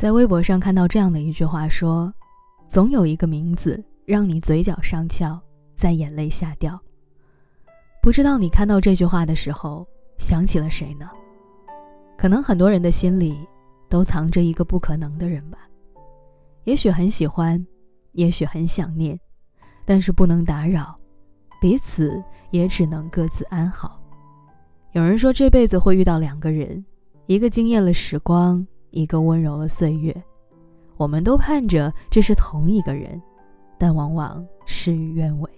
在微博上看到这样的一句话说：“总有一个名字让你嘴角上翘，在眼泪下掉。”不知道你看到这句话的时候想起了谁呢？可能很多人的心里都藏着一个不可能的人吧。也许很喜欢，也许很想念，但是不能打扰，彼此也只能各自安好。有人说这辈子会遇到两个人，一个惊艳了时光。一个温柔了岁月，我们都盼着这是同一个人，但往往事与愿违。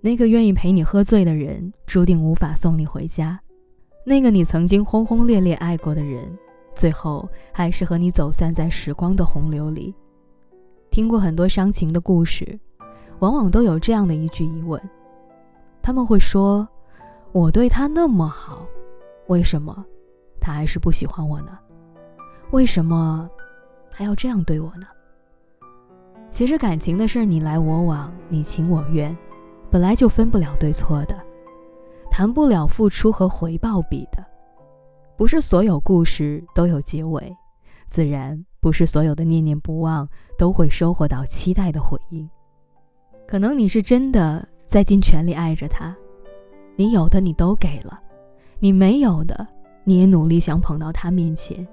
那个愿意陪你喝醉的人，注定无法送你回家；那个你曾经轰轰烈烈爱过的人，最后还是和你走散在时光的洪流里。听过很多伤情的故事，往往都有这样的一句疑问：他们会说，我对他那么好，为什么他还是不喜欢我呢？为什么还要这样对我呢？其实感情的事，你来我往，你情我愿，本来就分不了对错的，谈不了付出和回报比的。不是所有故事都有结尾，自然不是所有的念念不忘都会收获到期待的回应。可能你是真的在尽全力爱着他，你有的你都给了，你没有的你也努力想捧到他面前。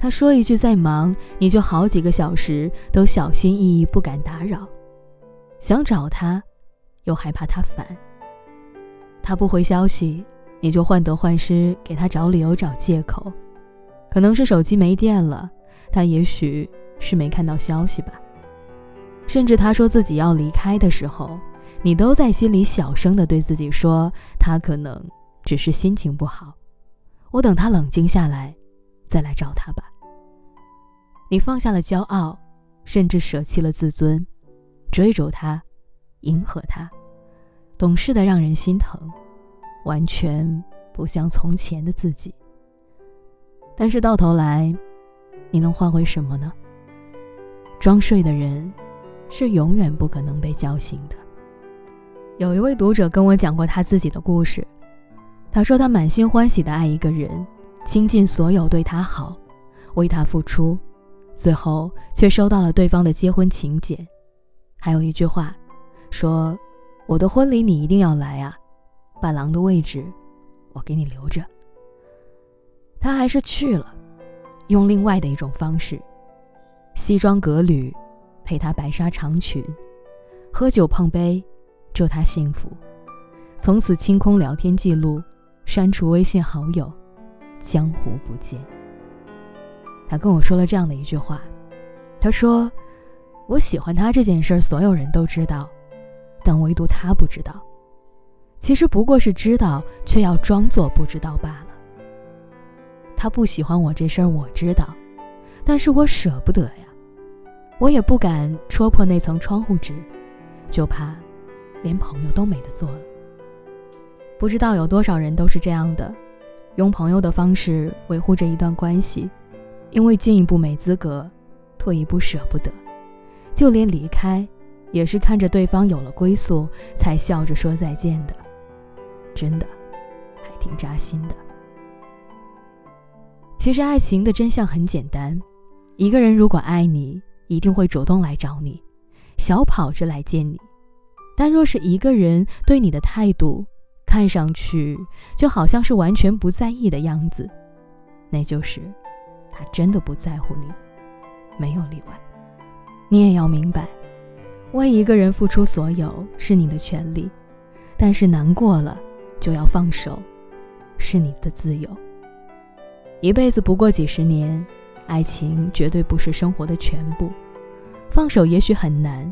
他说一句再忙，你就好几个小时都小心翼翼，不敢打扰。想找他，又害怕他烦。他不回消息，你就患得患失，给他找理由、找借口。可能是手机没电了，他也许是没看到消息吧。甚至他说自己要离开的时候，你都在心里小声的对自己说，他可能只是心情不好。我等他冷静下来。再来找他吧。你放下了骄傲，甚至舍弃了自尊，追逐他，迎合他，懂事的让人心疼，完全不像从前的自己。但是到头来，你能换回什么呢？装睡的人，是永远不可能被叫醒的。有一位读者跟我讲过他自己的故事，他说他满心欢喜的爱一个人。倾尽所有对他好，为他付出，最后却收到了对方的结婚请柬，还有一句话，说：“我的婚礼你一定要来啊，伴郎的位置我给你留着。”他还是去了，用另外的一种方式，西装革履，配他白纱长裙，喝酒碰杯，祝他幸福，从此清空聊天记录，删除微信好友。江湖不见。他跟我说了这样的一句话，他说：“我喜欢他这件事，所有人都知道，但唯独他不知道。其实不过是知道，却要装作不知道罢了。他不喜欢我这事儿，我知道，但是我舍不得呀，我也不敢戳破那层窗户纸，就怕连朋友都没得做了。不知道有多少人都是这样的。”用朋友的方式维护着一段关系，因为进一步没资格，退一步舍不得，就连离开，也是看着对方有了归宿，才笑着说再见的。真的，还挺扎心的。其实爱情的真相很简单，一个人如果爱你，一定会主动来找你，小跑着来见你；但若是一个人对你的态度，看上去就好像是完全不在意的样子，那就是他真的不在乎你，没有例外。你也要明白，为一个人付出所有是你的权利，但是难过了就要放手，是你的自由。一辈子不过几十年，爱情绝对不是生活的全部，放手也许很难。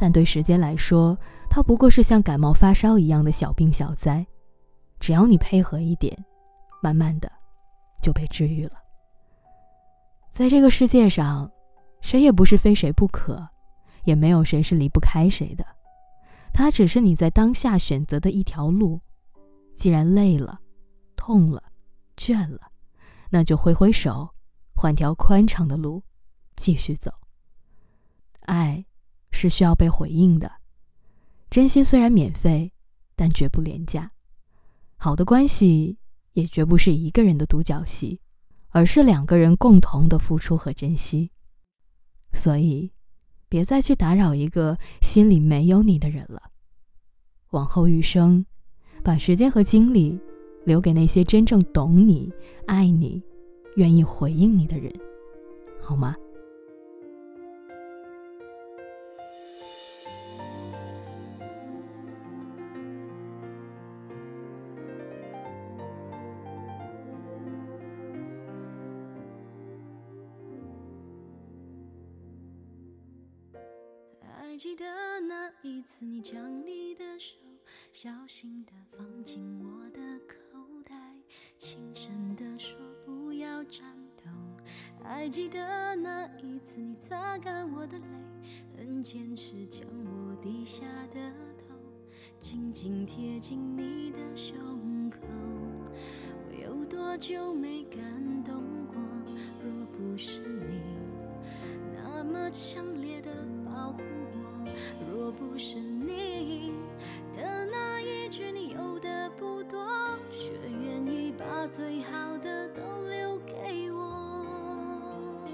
但对时间来说，它不过是像感冒发烧一样的小病小灾，只要你配合一点，慢慢的就被治愈了。在这个世界上，谁也不是非谁不可，也没有谁是离不开谁的，它只是你在当下选择的一条路。既然累了、痛了、倦了，那就挥挥手，换条宽敞的路，继续走。爱。是需要被回应的，真心虽然免费，但绝不廉价。好的关系也绝不是一个人的独角戏，而是两个人共同的付出和珍惜。所以，别再去打扰一个心里没有你的人了。往后余生，把时间和精力留给那些真正懂你、爱你、愿意回应你的人，好吗？记得那一次，你将你的手小心地放进我的口袋，轻声地说不要颤抖。还记得那一次，你擦干我的泪，很坚持将我低下的头紧紧贴近你的胸口。我有多久没感动过？若不是你那么强烈的保护。我不是你的那一句，你有的不多，却愿意把最好的都留给我。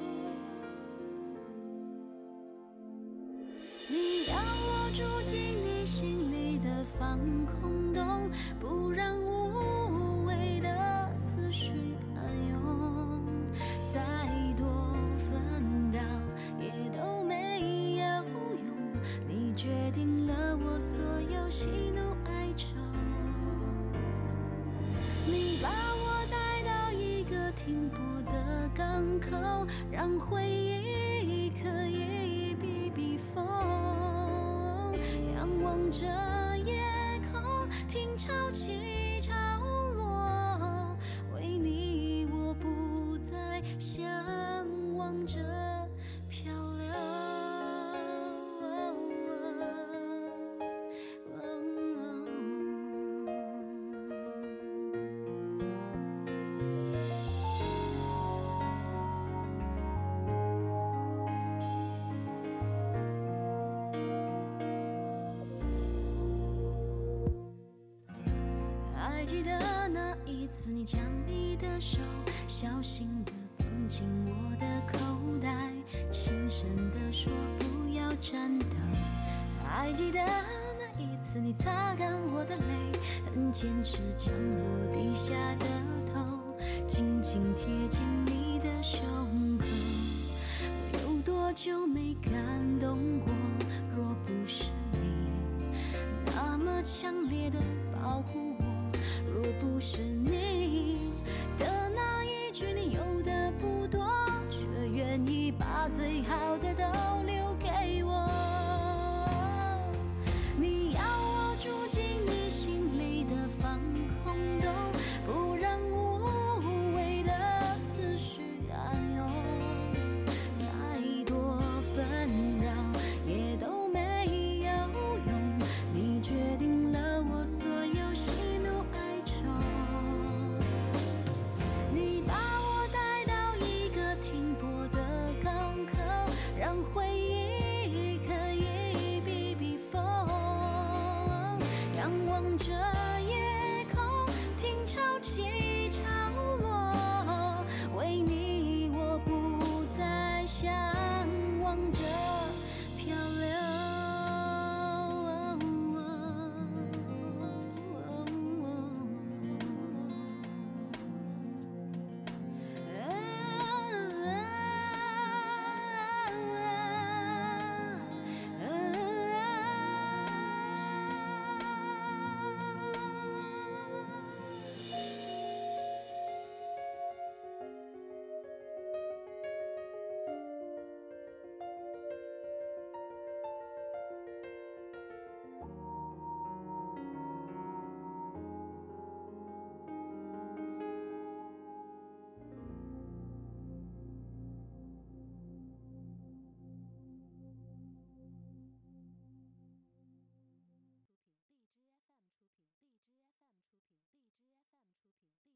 你要我住进你心里的防空洞，不让喜怒哀愁，你把我带到一个停泊的港口，让回忆可以避避风，仰望着夜空，听潮起。记得那一次你将你的手小心地放进我的口袋，轻声地说不要颤抖。还记得那一次你擦干我的泪，很坚持将我低下的头紧紧贴近你的胸口。我有多久没感动过？若不是你那么强烈的保护我。不是你的那一句你有的不多却愿意把最好的